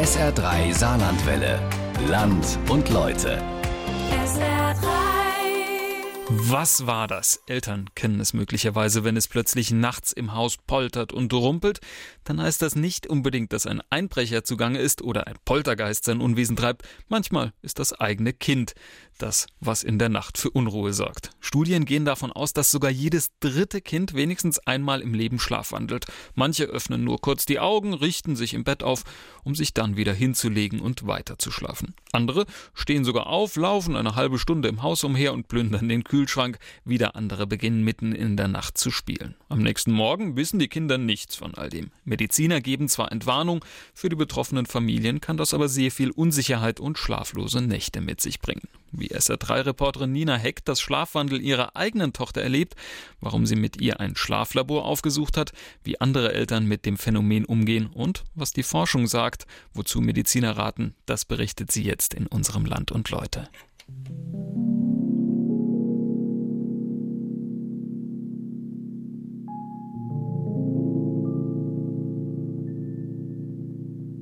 SR3 Saarlandwelle. Land und Leute. Was war das? Eltern kennen es möglicherweise, wenn es plötzlich nachts im Haus poltert und rumpelt, dann heißt das nicht unbedingt, dass ein Einbrecher zugange ist oder ein Poltergeist sein Unwesen treibt. Manchmal ist das eigene Kind das, was in der Nacht für Unruhe sorgt. Studien gehen davon aus, dass sogar jedes dritte Kind wenigstens einmal im Leben schlafwandelt. Manche öffnen nur kurz die Augen, richten sich im Bett auf, um sich dann wieder hinzulegen und weiter zu schlafen. Andere stehen sogar auf, laufen eine halbe Stunde im Haus umher und plündern den Kühlschrank. Wieder andere beginnen mitten in der Nacht zu spielen. Am nächsten Morgen wissen die Kinder nichts von all dem. Mediziner geben zwar Entwarnung, für die betroffenen Familien kann das aber sehr viel Unsicherheit und schlaflose Nächte mit sich bringen wie SR3-Reporterin Nina Heck das Schlafwandel ihrer eigenen Tochter erlebt, warum sie mit ihr ein Schlaflabor aufgesucht hat, wie andere Eltern mit dem Phänomen umgehen und was die Forschung sagt, wozu Mediziner raten, das berichtet sie jetzt in unserem Land und Leute.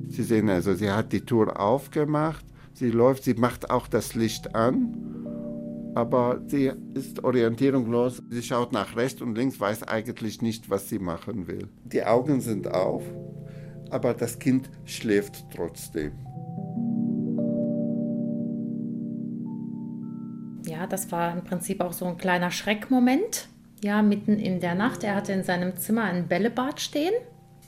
Sie sehen also, sie hat die Tour aufgemacht Sie läuft, sie macht auch das Licht an, aber sie ist orientierungslos. Sie schaut nach rechts und links, weiß eigentlich nicht, was sie machen will. Die Augen sind auf, aber das Kind schläft trotzdem. Ja, das war im Prinzip auch so ein kleiner Schreckmoment. Ja, mitten in der Nacht. Er hatte in seinem Zimmer ein Bällebad stehen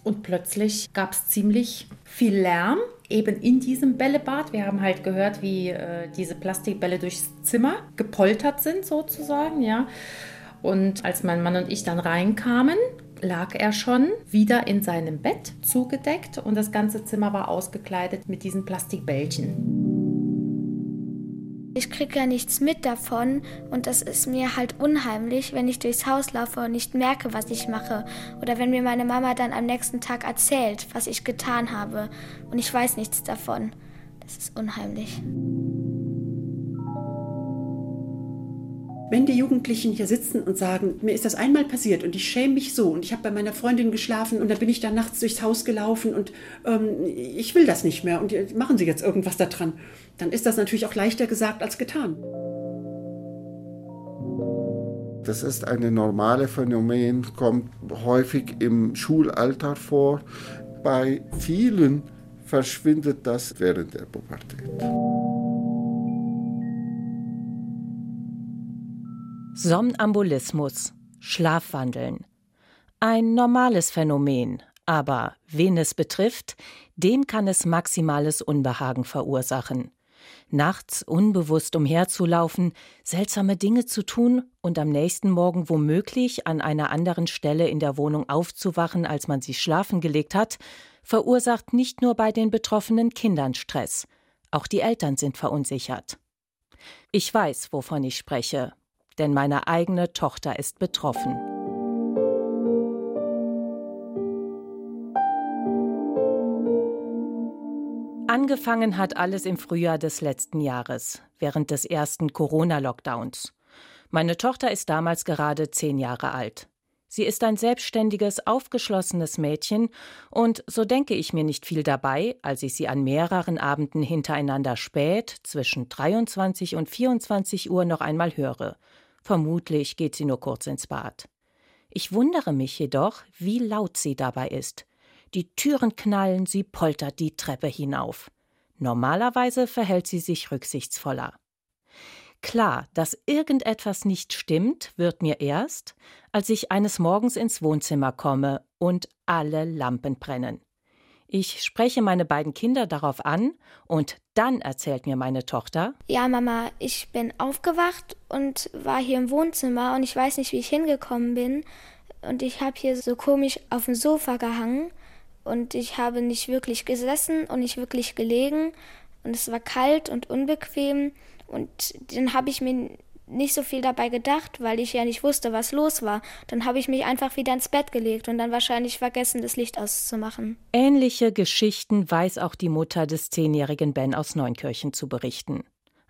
und plötzlich gab es ziemlich viel Lärm eben in diesem Bällebad. Wir haben halt gehört, wie äh, diese Plastikbälle durchs Zimmer gepoltert sind sozusagen, ja. Und als mein Mann und ich dann reinkamen, lag er schon wieder in seinem Bett zugedeckt und das ganze Zimmer war ausgekleidet mit diesen Plastikbällchen. Ich kriege ja nichts mit davon und das ist mir halt unheimlich, wenn ich durchs Haus laufe und nicht merke, was ich mache. Oder wenn mir meine Mama dann am nächsten Tag erzählt, was ich getan habe und ich weiß nichts davon. Das ist unheimlich. Wenn die Jugendlichen hier sitzen und sagen, mir ist das einmal passiert und ich schäme mich so und ich habe bei meiner Freundin geschlafen und dann bin ich dann nachts durchs Haus gelaufen und ähm, ich will das nicht mehr und machen Sie jetzt irgendwas daran, dann ist das natürlich auch leichter gesagt als getan. Das ist ein normales Phänomen, kommt häufig im Schulalter vor. Bei vielen verschwindet das während der Pubertät. Somnambulismus, Schlafwandeln. Ein normales Phänomen, aber wen es betrifft, dem kann es maximales Unbehagen verursachen. Nachts unbewusst umherzulaufen, seltsame Dinge zu tun und am nächsten Morgen womöglich an einer anderen Stelle in der Wohnung aufzuwachen, als man sich schlafen gelegt hat, verursacht nicht nur bei den betroffenen Kindern Stress, auch die Eltern sind verunsichert. Ich weiß, wovon ich spreche, denn meine eigene Tochter ist betroffen. Angefangen hat alles im Frühjahr des letzten Jahres, während des ersten Corona-Lockdowns. Meine Tochter ist damals gerade zehn Jahre alt. Sie ist ein selbstständiges, aufgeschlossenes Mädchen, und so denke ich mir nicht viel dabei, als ich sie an mehreren Abenden hintereinander spät, zwischen 23 und 24 Uhr noch einmal höre. Vermutlich geht sie nur kurz ins Bad. Ich wundere mich jedoch, wie laut sie dabei ist. Die Türen knallen, sie poltert die Treppe hinauf. Normalerweise verhält sie sich rücksichtsvoller. Klar, dass irgendetwas nicht stimmt, wird mir erst, als ich eines Morgens ins Wohnzimmer komme und alle Lampen brennen. Ich spreche meine beiden Kinder darauf an und dann erzählt mir meine Tochter. Ja, Mama, ich bin aufgewacht und war hier im Wohnzimmer und ich weiß nicht, wie ich hingekommen bin. Und ich habe hier so komisch auf dem Sofa gehangen und ich habe nicht wirklich gesessen und nicht wirklich gelegen und es war kalt und unbequem und dann habe ich mir nicht so viel dabei gedacht, weil ich ja nicht wusste, was los war. Dann habe ich mich einfach wieder ins Bett gelegt und dann wahrscheinlich vergessen, das Licht auszumachen. Ähnliche Geschichten weiß auch die Mutter des zehnjährigen Ben aus Neunkirchen zu berichten.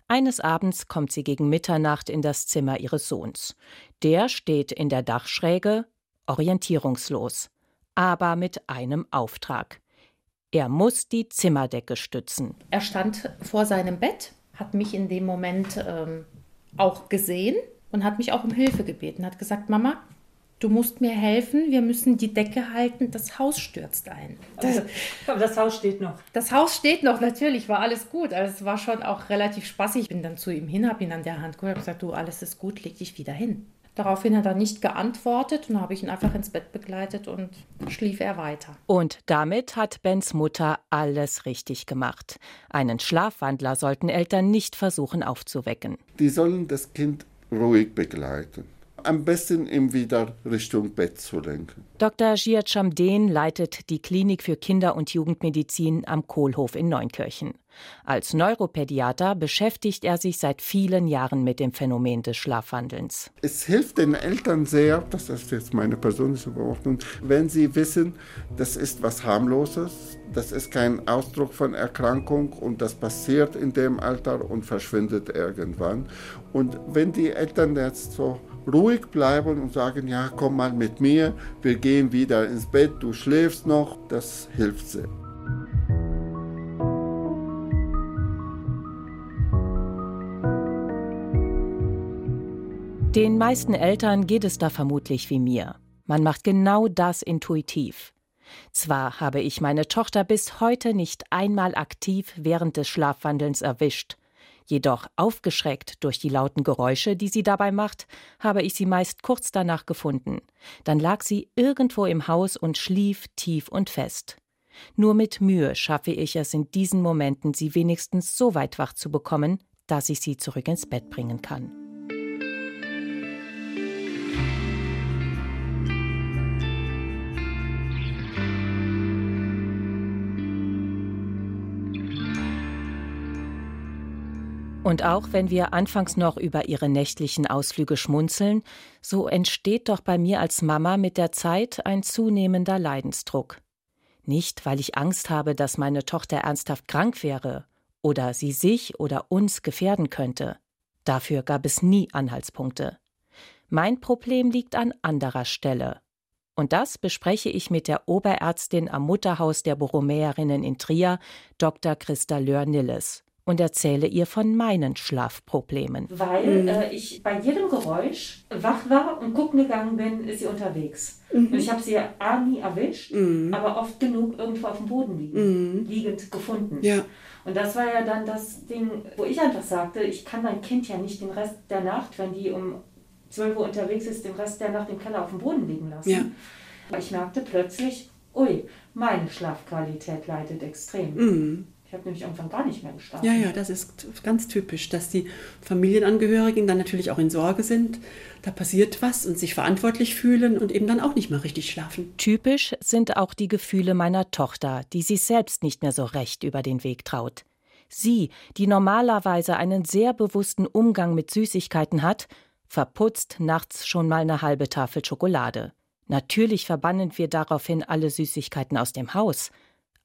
Eines Abends kommt sie gegen Mitternacht in das Zimmer ihres Sohns. Der steht in der Dachschräge, orientierungslos aber mit einem Auftrag. Er muss die Zimmerdecke stützen. Er stand vor seinem Bett, hat mich in dem Moment ähm, auch gesehen und hat mich auch um Hilfe gebeten, hat gesagt, Mama, du musst mir helfen, wir müssen die Decke halten, das Haus stürzt ein. Das, aber das Haus steht noch. Das Haus steht noch, natürlich, war alles gut. Also es war schon auch relativ spaßig. Ich bin dann zu ihm hin, habe ihn an der Hand geholt und gesagt, du, alles ist gut, leg dich wieder hin. Daraufhin hat er nicht geantwortet und habe ich ihn einfach ins Bett begleitet und schlief er weiter. Und damit hat Bens Mutter alles richtig gemacht. Einen Schlafwandler sollten Eltern nicht versuchen aufzuwecken. Die sollen das Kind ruhig begleiten am besten ihm wieder Richtung Bett zu lenken. Dr. Giachamden leitet die Klinik für Kinder- und Jugendmedizin am Kohlhof in Neunkirchen. Als Neuropädiater beschäftigt er sich seit vielen Jahren mit dem Phänomen des Schlafwandelns. Es hilft den Eltern sehr, das ist jetzt meine persönliche Beobachtung, wenn sie wissen, das ist was harmloses, das ist kein Ausdruck von Erkrankung und das passiert in dem Alter und verschwindet irgendwann. Und wenn die Eltern jetzt so ruhig bleiben und sagen, ja, komm mal mit mir, wir gehen wieder ins Bett, du schläfst noch, das hilft sehr. Den meisten Eltern geht es da vermutlich wie mir. Man macht genau das intuitiv. Zwar habe ich meine Tochter bis heute nicht einmal aktiv während des Schlafwandelns erwischt, Jedoch aufgeschreckt durch die lauten Geräusche, die sie dabei macht, habe ich sie meist kurz danach gefunden. Dann lag sie irgendwo im Haus und schlief tief und fest. Nur mit Mühe schaffe ich es in diesen Momenten, sie wenigstens so weit wach zu bekommen, dass ich sie zurück ins Bett bringen kann. Und auch wenn wir anfangs noch über ihre nächtlichen Ausflüge schmunzeln, so entsteht doch bei mir als Mama mit der Zeit ein zunehmender Leidensdruck. Nicht, weil ich Angst habe, dass meine Tochter ernsthaft krank wäre oder sie sich oder uns gefährden könnte. Dafür gab es nie Anhaltspunkte. Mein Problem liegt an anderer Stelle. Und das bespreche ich mit der Oberärztin am Mutterhaus der Borromäerinnen in Trier, Dr. Christa Löhr-Nilles und erzähle ihr von meinen Schlafproblemen. Weil mhm. äh, ich bei jedem Geräusch wach war und gucken gegangen bin, ist sie unterwegs. Mhm. Und ich habe sie ja A nie erwischt, mhm. aber oft genug irgendwo auf dem Boden liegen, mhm. liegend gefunden. Ja. Und das war ja dann das Ding, wo ich einfach sagte, ich kann mein Kind ja nicht den Rest der Nacht, wenn die um 12 Uhr unterwegs ist, den Rest der Nacht im Keller auf dem Boden liegen lassen. Ja. Aber ich merkte plötzlich, ui, meine Schlafqualität leidet extrem. Ich habe nämlich irgendwann gar nicht mehr geschlafen. Ja, ja, das ist ganz typisch, dass die Familienangehörigen dann natürlich auch in Sorge sind. Da passiert was und sich verantwortlich fühlen und eben dann auch nicht mehr richtig schlafen. Typisch sind auch die Gefühle meiner Tochter, die sich selbst nicht mehr so recht über den Weg traut. Sie, die normalerweise einen sehr bewussten Umgang mit Süßigkeiten hat, verputzt nachts schon mal eine halbe Tafel Schokolade. Natürlich verbannen wir daraufhin alle Süßigkeiten aus dem Haus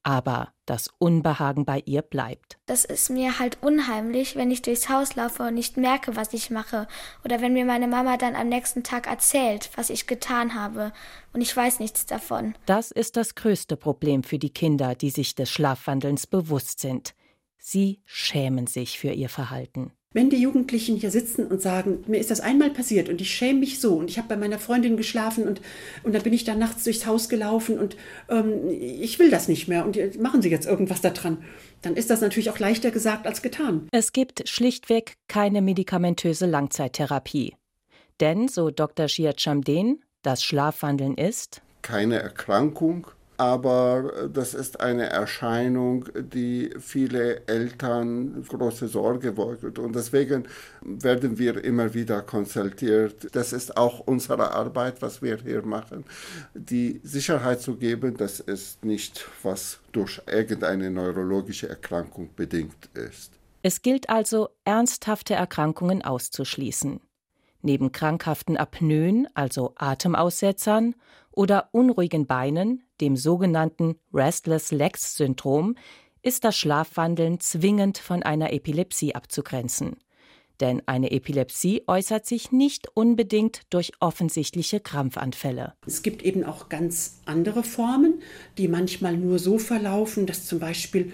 aber das Unbehagen bei ihr bleibt. Das ist mir halt unheimlich, wenn ich durchs Haus laufe und nicht merke, was ich mache. Oder wenn mir meine Mama dann am nächsten Tag erzählt, was ich getan habe. Und ich weiß nichts davon. Das ist das größte Problem für die Kinder, die sich des Schlafwandelns bewusst sind. Sie schämen sich für ihr Verhalten. Wenn die Jugendlichen hier sitzen und sagen, mir ist das einmal passiert und ich schäme mich so und ich habe bei meiner Freundin geschlafen und, und dann bin ich da nachts durchs Haus gelaufen und ähm, ich will das nicht mehr und machen Sie jetzt irgendwas daran, dann ist das natürlich auch leichter gesagt als getan. Es gibt schlichtweg keine medikamentöse Langzeittherapie. Denn, so Dr. Shiachamden, das Schlafwandeln ist keine Erkrankung, aber das ist eine Erscheinung, die viele Eltern große Sorge wollen. Und deswegen werden wir immer wieder konsultiert. Das ist auch unsere Arbeit, was wir hier machen, die Sicherheit zu geben, dass es nicht was durch irgendeine neurologische Erkrankung bedingt ist. Es gilt also, ernsthafte Erkrankungen auszuschließen. Neben krankhaften Apnoen, also Atemaussetzern, oder unruhigen Beinen, dem sogenannten Restless Legs Syndrom, ist das Schlafwandeln zwingend von einer Epilepsie abzugrenzen. Denn eine Epilepsie äußert sich nicht unbedingt durch offensichtliche Krampfanfälle. Es gibt eben auch ganz andere Formen, die manchmal nur so verlaufen, dass zum Beispiel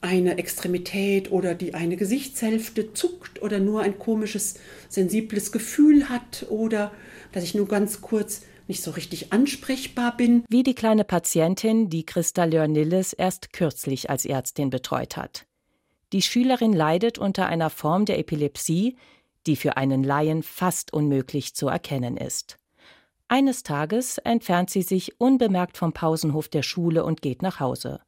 eine Extremität oder die eine Gesichtshälfte zuckt oder nur ein komisches, sensibles Gefühl hat oder dass ich nur ganz kurz nicht so richtig ansprechbar bin. Wie die kleine Patientin, die Christa Lörnilles erst kürzlich als Ärztin betreut hat. Die Schülerin leidet unter einer Form der Epilepsie, die für einen Laien fast unmöglich zu erkennen ist. Eines Tages entfernt sie sich unbemerkt vom Pausenhof der Schule und geht nach Hause.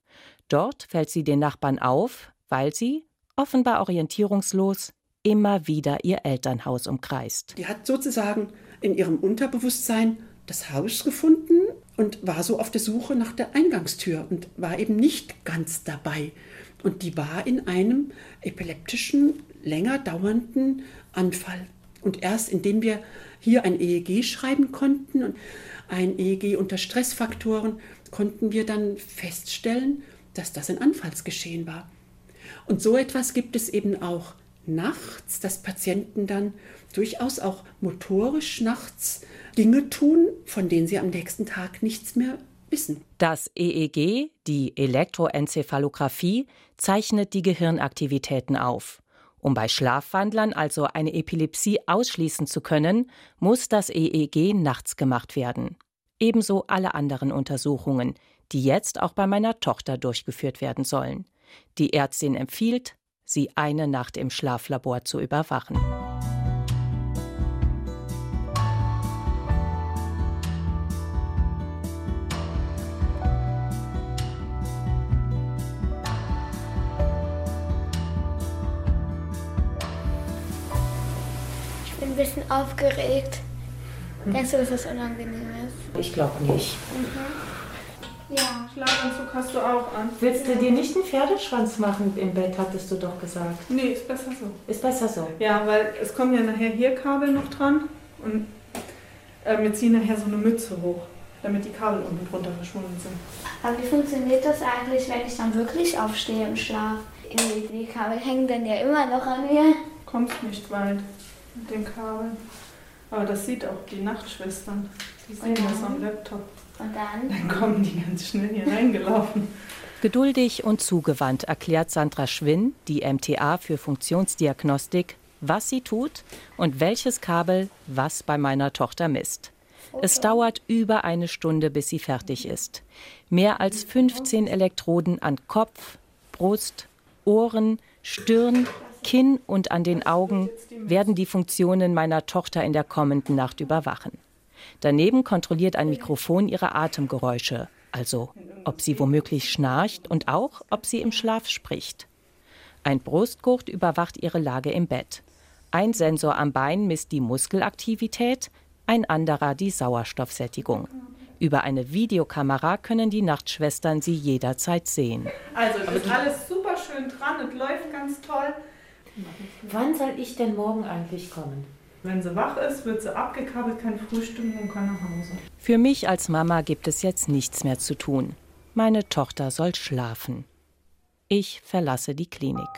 Dort fällt sie den Nachbarn auf, weil sie, offenbar orientierungslos, immer wieder ihr Elternhaus umkreist. Die hat sozusagen in ihrem Unterbewusstsein das Haus gefunden und war so auf der Suche nach der Eingangstür und war eben nicht ganz dabei. Und die war in einem epileptischen, länger dauernden Anfall. Und erst indem wir hier ein EEG schreiben konnten und ein EEG unter Stressfaktoren, konnten wir dann feststellen, dass das ein Anfallsgeschehen war. Und so etwas gibt es eben auch nachts, dass Patienten dann durchaus auch motorisch nachts Dinge tun, von denen sie am nächsten Tag nichts mehr wissen. Das EEG, die Elektroenzephalographie, zeichnet die Gehirnaktivitäten auf. Um bei Schlafwandlern also eine Epilepsie ausschließen zu können, muss das EEG nachts gemacht werden. Ebenso alle anderen Untersuchungen, die jetzt auch bei meiner Tochter durchgeführt werden sollen. Die Ärztin empfiehlt, sie eine Nacht im Schlaflabor zu überwachen. Aufgeregt. Denkst du, dass das unangenehm ist? Ich glaube nicht. Mhm. Ja. Schlafanzug hast du auch an. Willst du dir nicht einen Pferdeschwanz machen im Bett, hattest du doch gesagt. Nee, ist besser so. Ist besser so. Ja, weil es kommen ja nachher hier Kabel noch dran und äh, wir ziehen nachher so eine Mütze hoch, damit die Kabel unten drunter verschwunden sind. Aber wie funktioniert das eigentlich, wenn ich dann wirklich aufstehe im Schlaf? Die, die Kabel hängen dann ja immer noch an mir. Kommst nicht weit mit den Kabeln. Aber das sieht auch die Nachtschwestern. Die sehen Und das dann? am Laptop. Und dann? Dann kommen die ganz schnell hier reingelaufen. Geduldig und zugewandt erklärt Sandra Schwinn, die MTA für Funktionsdiagnostik, was sie tut und welches Kabel was bei meiner Tochter misst. Es dauert über eine Stunde, bis sie fertig ist. Mehr als 15 Elektroden an Kopf, Brust, Ohren, Stirn, Kinn und an den Augen werden die Funktionen meiner Tochter in der kommenden Nacht überwachen. Daneben kontrolliert ein Mikrofon ihre Atemgeräusche, also ob sie womöglich schnarcht und auch, ob sie im Schlaf spricht. Ein Brustgurt überwacht ihre Lage im Bett. Ein Sensor am Bein misst die Muskelaktivität, ein anderer die Sauerstoffsättigung. Über eine Videokamera können die Nachtschwestern sie jederzeit sehen. Also, das ist alles super schön dran, es läuft ganz toll. Wann soll ich denn morgen eigentlich kommen? Wenn sie wach ist, wird sie abgekabelt, kann frühstücken und kann nach Hause. Für mich als Mama gibt es jetzt nichts mehr zu tun. Meine Tochter soll schlafen. Ich verlasse die Klinik.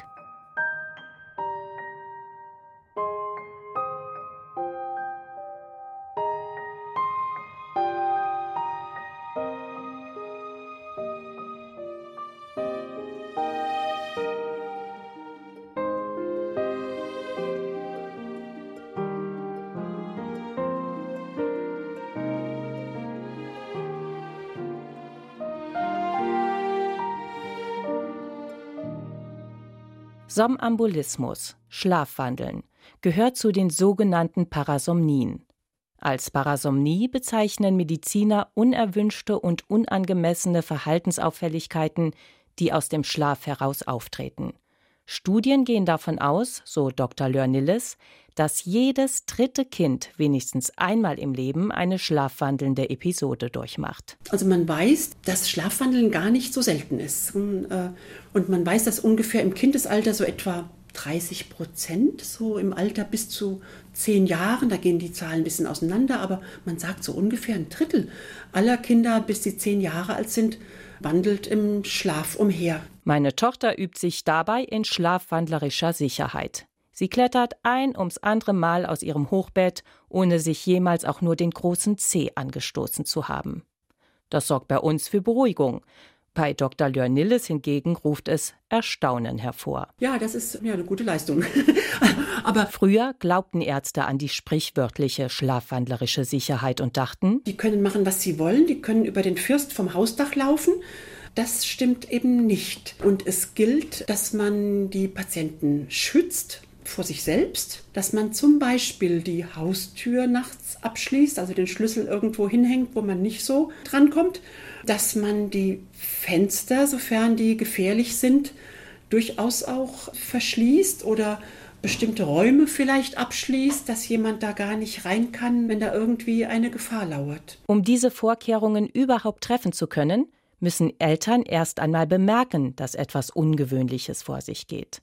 Somnambulismus, Schlafwandeln, gehört zu den sogenannten Parasomnien. Als Parasomnie bezeichnen Mediziner unerwünschte und unangemessene Verhaltensauffälligkeiten, die aus dem Schlaf heraus auftreten. Studien gehen davon aus, so Dr. Lörnilles, dass jedes dritte Kind wenigstens einmal im Leben eine schlafwandelnde Episode durchmacht. Also man weiß, dass Schlafwandeln gar nicht so selten ist. Und, äh, und man weiß, dass ungefähr im Kindesalter so etwa 30 Prozent, so im Alter bis zu zehn Jahren, da gehen die Zahlen ein bisschen auseinander, aber man sagt so ungefähr ein Drittel aller Kinder, bis sie zehn Jahre alt sind, wandelt im Schlaf umher. Meine Tochter übt sich dabei in schlafwandlerischer Sicherheit. Sie klettert ein ums andere Mal aus ihrem Hochbett, ohne sich jemals auch nur den großen Zeh angestoßen zu haben. Das sorgt bei uns für Beruhigung. Bei Dr. Lörnilles hingegen ruft es Erstaunen hervor. Ja, das ist ja eine gute Leistung. Aber früher glaubten Ärzte an die sprichwörtliche schlafwandlerische Sicherheit und dachten, die können machen, was sie wollen, die können über den Fürst vom Hausdach laufen. Das stimmt eben nicht. Und es gilt, dass man die Patienten schützt vor sich selbst, dass man zum Beispiel die Haustür nachts abschließt, also den Schlüssel irgendwo hinhängt, wo man nicht so drankommt, dass man die Fenster, sofern die gefährlich sind, durchaus auch verschließt oder bestimmte Räume vielleicht abschließt, dass jemand da gar nicht rein kann, wenn da irgendwie eine Gefahr lauert. Um diese Vorkehrungen überhaupt treffen zu können, müssen Eltern erst einmal bemerken, dass etwas Ungewöhnliches vor sich geht.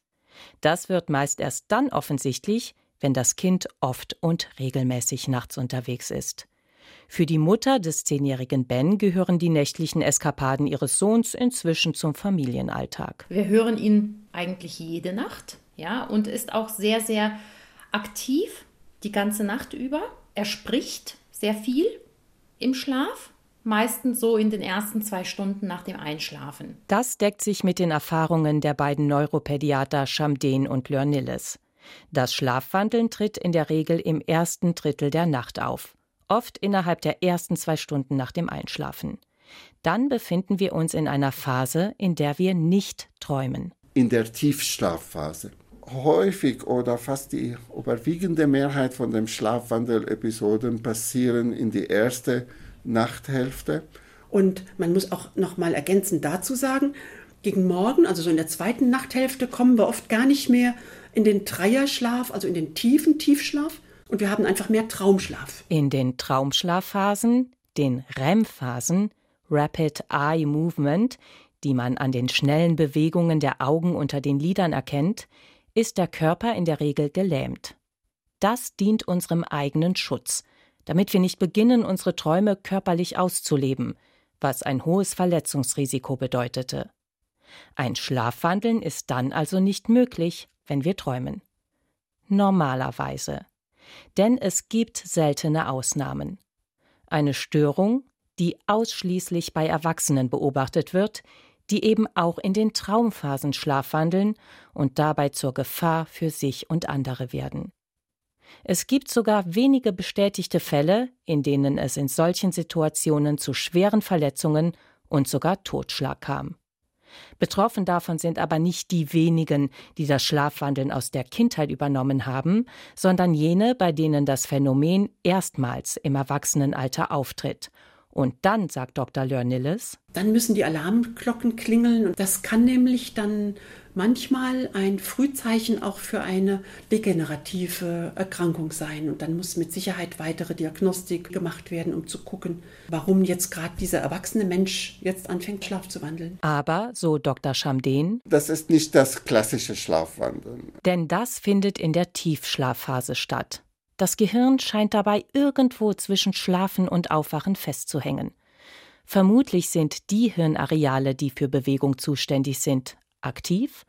Das wird meist erst dann offensichtlich, wenn das Kind oft und regelmäßig nachts unterwegs ist. Für die Mutter des zehnjährigen Ben gehören die nächtlichen Eskapaden ihres Sohns inzwischen zum Familienalltag. Wir hören ihn eigentlich jede Nacht, ja, und ist auch sehr, sehr aktiv die ganze Nacht über. Er spricht sehr viel im Schlaf meistens so in den ersten zwei Stunden nach dem Einschlafen. Das deckt sich mit den Erfahrungen der beiden Neuropädiater Schamden und Lörnilles. Das Schlafwandeln tritt in der Regel im ersten Drittel der Nacht auf, oft innerhalb der ersten zwei Stunden nach dem Einschlafen. Dann befinden wir uns in einer Phase, in der wir nicht träumen. In der Tiefschlafphase. Häufig oder fast die überwiegende Mehrheit von den Schlafwandel-Episoden passieren in die erste Nachthälfte. Und man muss auch noch mal ergänzend dazu sagen, gegen Morgen, also so in der zweiten Nachthälfte, kommen wir oft gar nicht mehr in den Dreierschlaf, also in den tiefen Tiefschlaf. Und wir haben einfach mehr Traumschlaf. In den Traumschlafphasen, den REM-Phasen, Rapid Eye Movement, die man an den schnellen Bewegungen der Augen unter den Lidern erkennt, ist der Körper in der Regel gelähmt. Das dient unserem eigenen Schutz, damit wir nicht beginnen, unsere Träume körperlich auszuleben, was ein hohes Verletzungsrisiko bedeutete. Ein Schlafwandeln ist dann also nicht möglich, wenn wir träumen. Normalerweise. Denn es gibt seltene Ausnahmen. Eine Störung, die ausschließlich bei Erwachsenen beobachtet wird, die eben auch in den Traumphasen schlafwandeln und dabei zur Gefahr für sich und andere werden. Es gibt sogar wenige bestätigte Fälle, in denen es in solchen Situationen zu schweren Verletzungen und sogar Totschlag kam. Betroffen davon sind aber nicht die wenigen, die das Schlafwandeln aus der Kindheit übernommen haben, sondern jene, bei denen das Phänomen erstmals im Erwachsenenalter auftritt. Und dann, sagt Dr. Lörnilles, dann müssen die Alarmglocken klingeln und das kann nämlich dann manchmal ein Frühzeichen auch für eine degenerative Erkrankung sein. Und dann muss mit Sicherheit weitere Diagnostik gemacht werden, um zu gucken, warum jetzt gerade dieser erwachsene Mensch jetzt anfängt, Schlaf zu wandeln. Aber, so Dr. Schamden, das ist nicht das klassische Schlafwandeln. Denn das findet in der Tiefschlafphase statt. Das Gehirn scheint dabei irgendwo zwischen Schlafen und Aufwachen festzuhängen. Vermutlich sind die Hirnareale, die für Bewegung zuständig sind, aktiv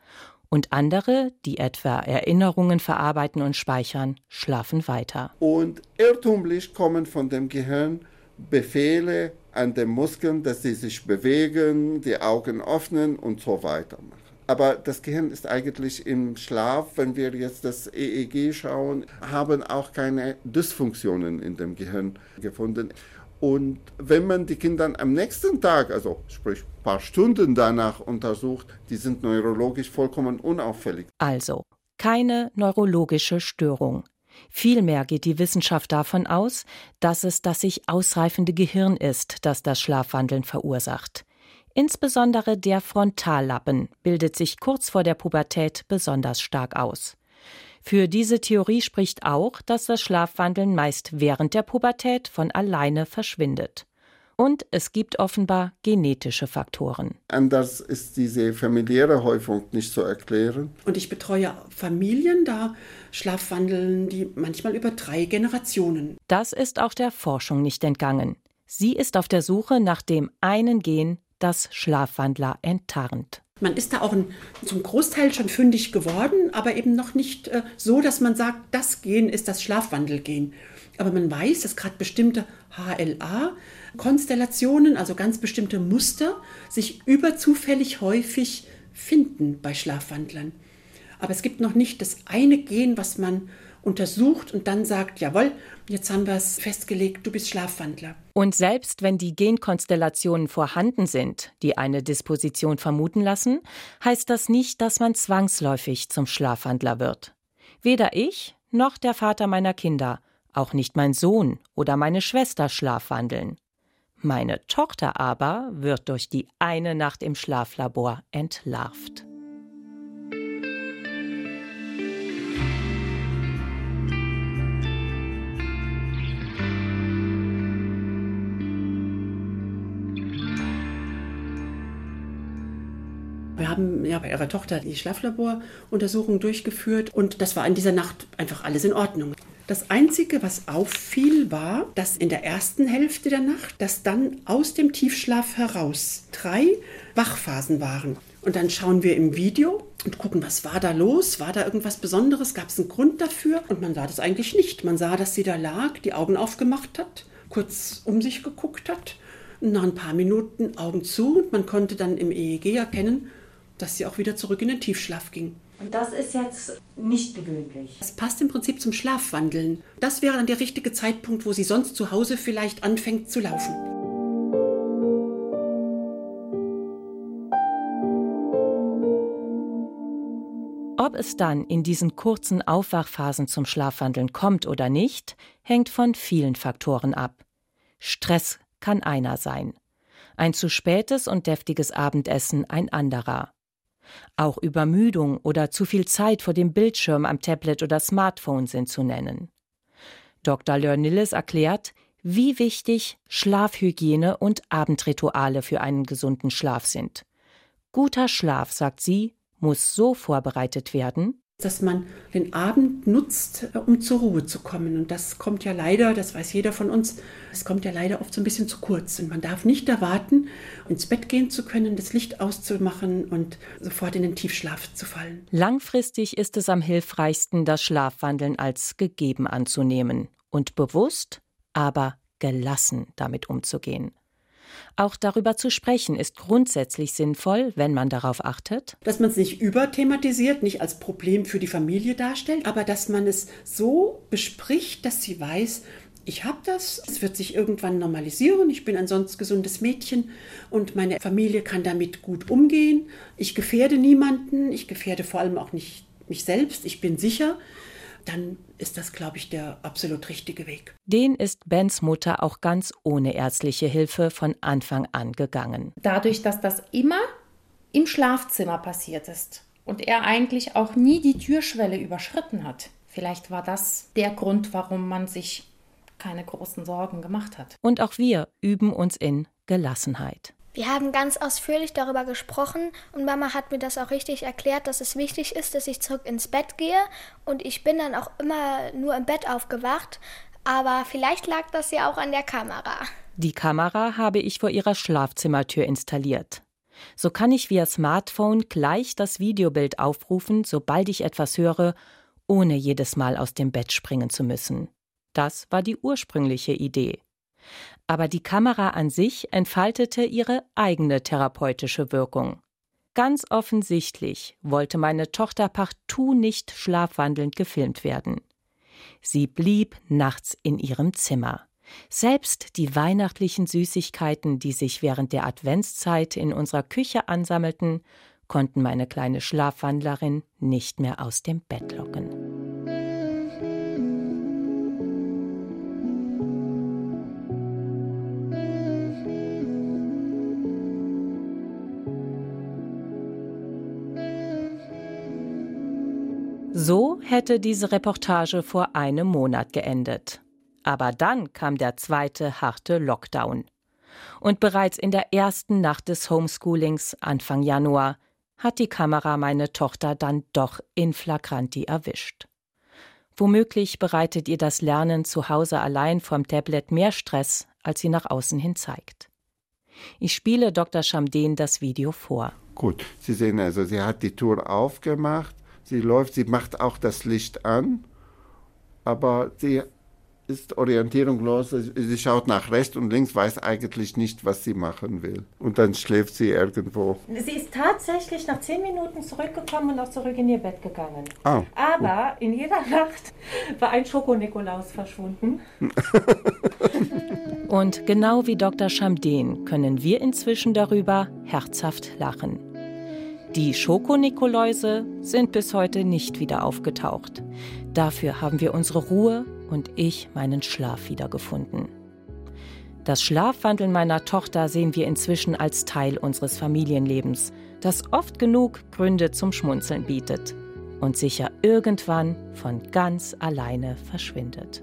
und andere, die etwa Erinnerungen verarbeiten und speichern, schlafen weiter. Und irrtümlich kommen von dem Gehirn Befehle an den Muskeln, dass sie sich bewegen, die Augen öffnen und so weiter machen. Aber das Gehirn ist eigentlich im Schlaf. Wenn wir jetzt das EEG schauen, haben auch keine Dysfunktionen in dem Gehirn gefunden. Und wenn man die Kinder am nächsten Tag, also sprich ein paar Stunden danach untersucht, die sind neurologisch vollkommen unauffällig. Also keine neurologische Störung. Vielmehr geht die Wissenschaft davon aus, dass es das sich ausreifende Gehirn ist, das das Schlafwandeln verursacht. Insbesondere der Frontallappen bildet sich kurz vor der Pubertät besonders stark aus. Für diese Theorie spricht auch, dass das Schlafwandeln meist während der Pubertät von alleine verschwindet. Und es gibt offenbar genetische Faktoren. Anders ist diese familiäre Häufung nicht zu erklären. Und ich betreue Familien, da schlafwandeln die manchmal über drei Generationen. Das ist auch der Forschung nicht entgangen. Sie ist auf der Suche nach dem einen Gen, das Schlafwandler enttarnt. Man ist da auch ein, zum Großteil schon fündig geworden, aber eben noch nicht äh, so, dass man sagt, das Gen ist das Schlafwandelgen. Aber man weiß, dass gerade bestimmte HLA-Konstellationen, also ganz bestimmte Muster, sich überzufällig häufig finden bei Schlafwandlern. Aber es gibt noch nicht das eine Gen, was man untersucht und dann sagt, jawohl, jetzt haben wir es festgelegt, du bist Schlafwandler. Und selbst wenn die Genkonstellationen vorhanden sind, die eine Disposition vermuten lassen, heißt das nicht, dass man zwangsläufig zum Schlafwandler wird. Weder ich noch der Vater meiner Kinder, auch nicht mein Sohn oder meine Schwester schlafwandeln. Meine Tochter aber wird durch die eine Nacht im Schlaflabor entlarvt. Ja bei ihrer Tochter die Schlaflaboruntersuchung durchgeführt und das war in dieser Nacht einfach alles in Ordnung. Das Einzige, was auffiel, war, dass in der ersten Hälfte der Nacht, dass dann aus dem Tiefschlaf heraus drei Wachphasen waren. Und dann schauen wir im Video und gucken, was war da los? War da irgendwas Besonderes? Gab es einen Grund dafür? Und man sah das eigentlich nicht. Man sah, dass sie da lag, die Augen aufgemacht hat, kurz um sich geguckt hat, nach ein paar Minuten Augen zu und man konnte dann im EEG erkennen, dass sie auch wieder zurück in den Tiefschlaf ging. Und das ist jetzt nicht gewöhnlich. Das passt im Prinzip zum Schlafwandeln. Das wäre dann der richtige Zeitpunkt, wo sie sonst zu Hause vielleicht anfängt zu laufen. Ob es dann in diesen kurzen Aufwachphasen zum Schlafwandeln kommt oder nicht, hängt von vielen Faktoren ab. Stress kann einer sein. Ein zu spätes und deftiges Abendessen ein anderer. Auch Übermüdung oder zu viel Zeit vor dem Bildschirm am Tablet oder Smartphone sind zu nennen. Dr. Lörnilles erklärt, wie wichtig Schlafhygiene und Abendrituale für einen gesunden Schlaf sind. Guter Schlaf, sagt sie, muss so vorbereitet werden, dass man den Abend nutzt, äh, um zur Ruhe zu kommen. Und das kommt ja leider, das weiß jeder von uns, es kommt ja leider oft so ein bisschen zu kurz. Und man darf nicht erwarten, ins Bett gehen zu können, das Licht auszumachen und sofort in den Tiefschlaf zu fallen. Langfristig ist es am hilfreichsten, das Schlafwandeln als gegeben anzunehmen und bewusst, aber gelassen damit umzugehen. Auch darüber zu sprechen ist grundsätzlich sinnvoll, wenn man darauf achtet. Dass man es nicht überthematisiert, nicht als Problem für die Familie darstellt, aber dass man es so bespricht, dass sie weiß, ich habe das, es wird sich irgendwann normalisieren, ich bin ein sonst gesundes Mädchen und meine Familie kann damit gut umgehen. Ich gefährde niemanden, ich gefährde vor allem auch nicht mich selbst, ich bin sicher dann ist das, glaube ich, der absolut richtige Weg. Den ist Bens Mutter auch ganz ohne ärztliche Hilfe von Anfang an gegangen. Dadurch, dass das immer im Schlafzimmer passiert ist und er eigentlich auch nie die Türschwelle überschritten hat. Vielleicht war das der Grund, warum man sich keine großen Sorgen gemacht hat. Und auch wir üben uns in Gelassenheit. Wir haben ganz ausführlich darüber gesprochen und Mama hat mir das auch richtig erklärt, dass es wichtig ist, dass ich zurück ins Bett gehe und ich bin dann auch immer nur im Bett aufgewacht, aber vielleicht lag das ja auch an der Kamera. Die Kamera habe ich vor ihrer Schlafzimmertür installiert. So kann ich via Smartphone gleich das Videobild aufrufen, sobald ich etwas höre, ohne jedes Mal aus dem Bett springen zu müssen. Das war die ursprüngliche Idee aber die Kamera an sich entfaltete ihre eigene therapeutische Wirkung. Ganz offensichtlich wollte meine Tochter partout nicht schlafwandelnd gefilmt werden. Sie blieb nachts in ihrem Zimmer. Selbst die weihnachtlichen Süßigkeiten, die sich während der Adventszeit in unserer Küche ansammelten, konnten meine kleine Schlafwandlerin nicht mehr aus dem Bett locken. So hätte diese Reportage vor einem Monat geendet. Aber dann kam der zweite harte Lockdown. Und bereits in der ersten Nacht des Homeschoolings Anfang Januar hat die Kamera meine Tochter dann doch in flagranti erwischt. Womöglich bereitet ihr das Lernen zu Hause allein vom Tablet mehr Stress, als sie nach außen hin zeigt. Ich spiele Dr. Schamden das Video vor. Gut, Sie sehen also, sie hat die Tour aufgemacht, sie läuft, sie macht auch das Licht an, aber sie ist orientierungslos, sie schaut nach rechts und links, weiß eigentlich nicht, was sie machen will. Und dann schläft sie irgendwo. Sie ist tatsächlich nach zehn Minuten zurückgekommen und auch zurück in ihr Bett gegangen. Ah, Aber in jeder Nacht war ein Schoko-Nikolaus verschwunden. Und genau wie Dr. Schamden können wir inzwischen darüber herzhaft lachen. Die Schokonikoläuse sind bis heute nicht wieder aufgetaucht. Dafür haben wir unsere Ruhe und ich meinen Schlaf wiedergefunden. Das Schlafwandeln meiner Tochter sehen wir inzwischen als Teil unseres Familienlebens, das oft genug Gründe zum Schmunzeln bietet und sicher irgendwann von ganz alleine verschwindet.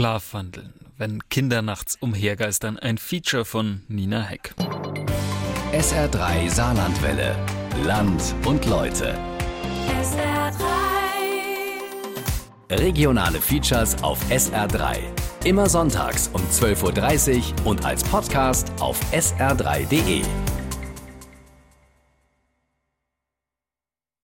Schlafwandeln, wenn Kinder nachts umhergeistern, ein Feature von Nina Heck. SR3 Saarlandwelle. Land und Leute. SR3. Regionale Features auf SR3. Immer sonntags um 12.30 Uhr und als Podcast auf sr3.de.